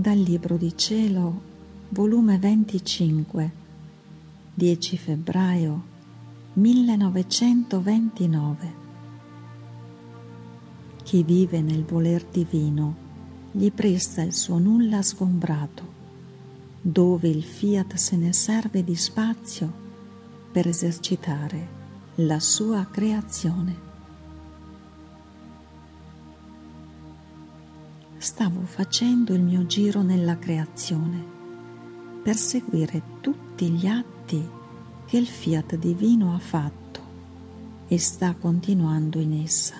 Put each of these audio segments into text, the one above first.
Dal Libro di Cielo, volume 25, 10 febbraio 1929. Chi vive nel voler divino gli presta il suo nulla sgombrato, dove il fiat se ne serve di spazio per esercitare la sua creazione. Stavo facendo il mio giro nella creazione per seguire tutti gli atti che il fiat divino ha fatto e sta continuando in essa.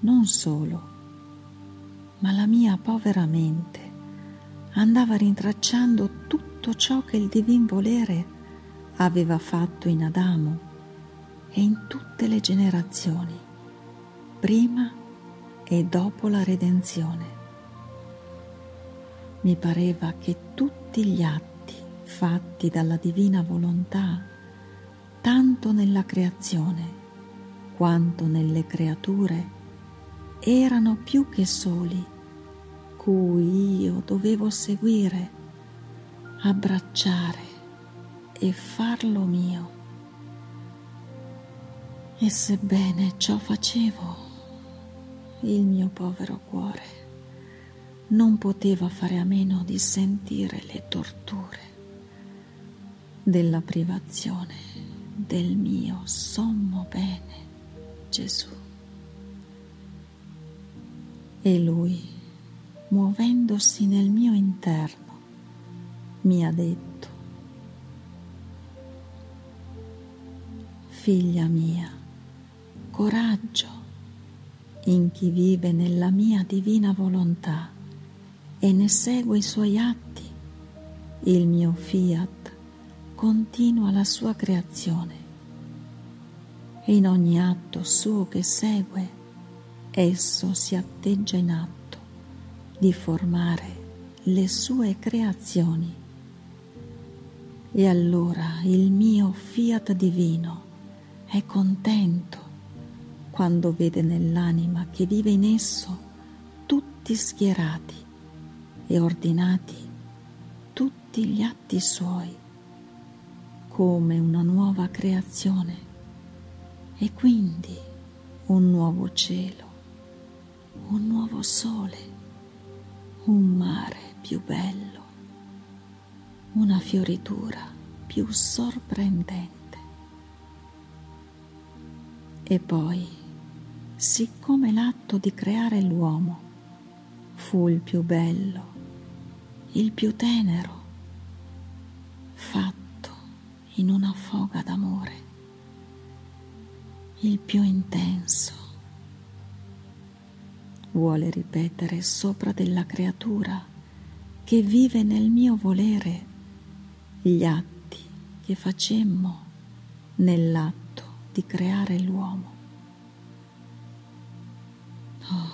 Non solo, ma la mia povera mente andava rintracciando tutto ciò che il divin volere aveva fatto in Adamo e in tutte le generazioni, prima e dopo la redenzione. Mi pareva che tutti gli atti fatti dalla divina volontà, tanto nella creazione quanto nelle creature, erano più che soli, cui io dovevo seguire, abbracciare e farlo mio. E sebbene ciò facevo, il mio povero cuore non poteva fare a meno di sentire le torture della privazione del mio sommo bene, Gesù. E lui, muovendosi nel mio interno, mi ha detto, figlia mia, coraggio, in chi vive nella mia divina volontà e ne segue i suoi atti, il mio fiat continua la sua creazione in ogni atto suo che segue esso si atteggia in atto di formare le sue creazioni. E allora il mio fiat divino è contento quando vede nell'anima che vive in esso tutti schierati e ordinati tutti gli atti suoi come una nuova creazione e quindi un nuovo cielo, un nuovo sole, un mare più bello, una fioritura più sorprendente. E poi siccome l'atto di creare l'uomo fu il più bello, il più tenero, fatto in una foga d'amore, il più intenso. Vuole ripetere sopra della creatura che vive nel mio volere gli atti che facemmo nell'atto di creare l'uomo. Oh,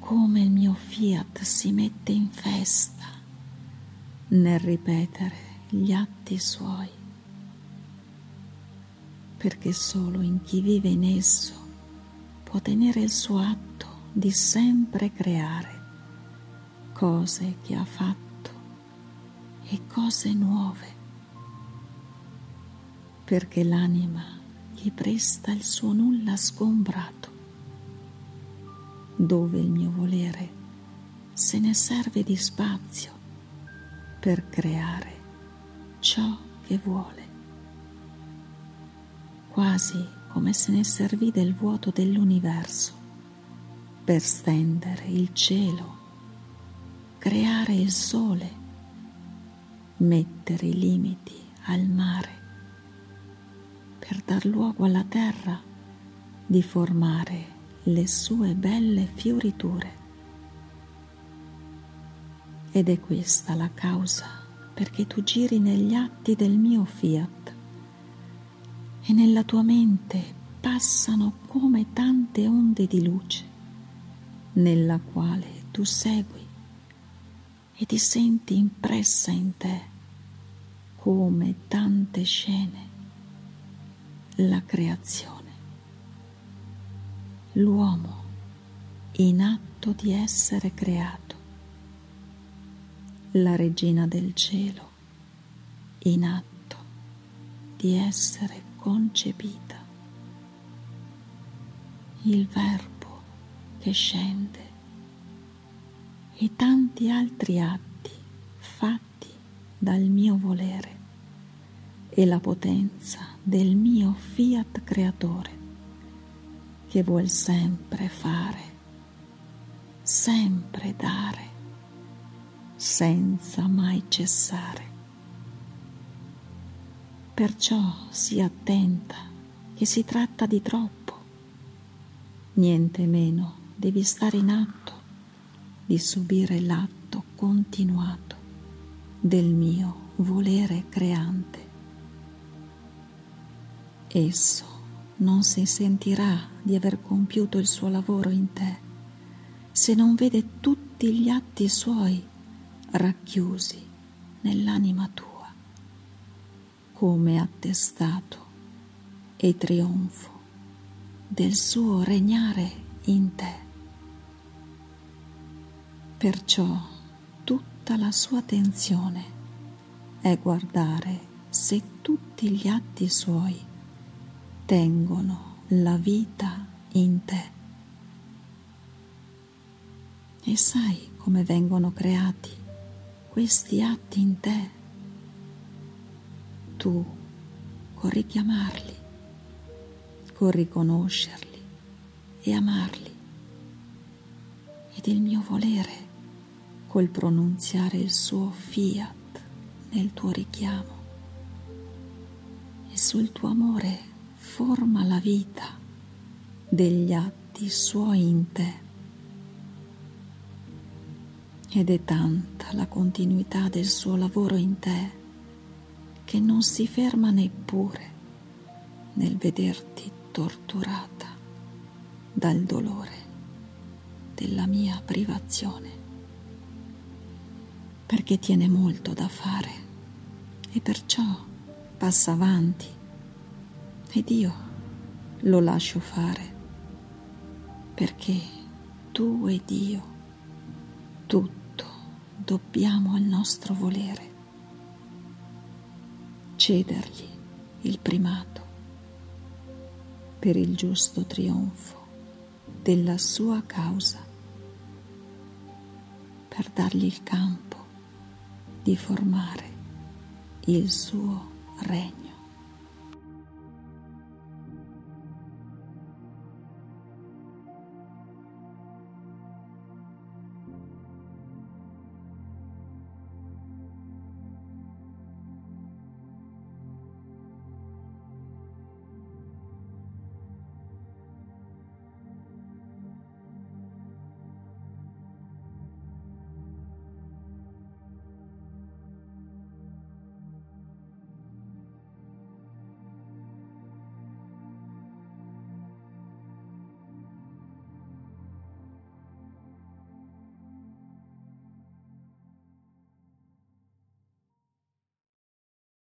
come il mio fiat si mette in festa nel ripetere gli atti suoi, perché solo in chi vive in esso può tenere il suo atto di sempre creare cose che ha fatto e cose nuove, perché l'anima gli presta il suo nulla sgombrato, dove il mio volere se ne serve di spazio per creare ciò che vuole, quasi come se ne servì del vuoto dell'universo per stendere il cielo, creare il sole, mettere i limiti al mare per dar luogo alla terra di formare le sue belle fioriture. Ed è questa la causa perché tu giri negli atti del mio fiat e nella tua mente passano come tante onde di luce nella quale tu segui e ti senti impressa in te come tante scene la creazione, l'uomo in atto di essere creato, la regina del cielo in atto di essere concepita, il verbo che scende e tanti altri atti fatti dal mio volere e la potenza del mio fiat creatore che vuol sempre fare, sempre dare, senza mai cessare. Perciò sii attenta che si tratta di troppo, niente meno devi stare in atto di subire l'atto continuato del mio volere creante. Esso non si sentirà di aver compiuto il suo lavoro in te se non vede tutti gli atti suoi racchiusi nell'anima tua come attestato e trionfo del suo regnare in te. Perciò tutta la sua attenzione è guardare se tutti gli atti suoi tengono la vita in te. E sai come vengono creati questi atti in te? Tu con richiamarli, con riconoscerli e amarli. Ed il mio volere col pronunziare il suo fiat nel tuo richiamo e sul tuo amore forma la vita degli atti suoi in te. Ed è tanta la continuità del suo lavoro in te che non si ferma neppure nel vederti torturata dal dolore della mia privazione, perché tiene molto da fare e perciò passa avanti ed io lo lascio fare perché tu ed io tutto dobbiamo al nostro volere cedergli il primato per il giusto trionfo della sua causa, per dargli il campo di formare il suo regno.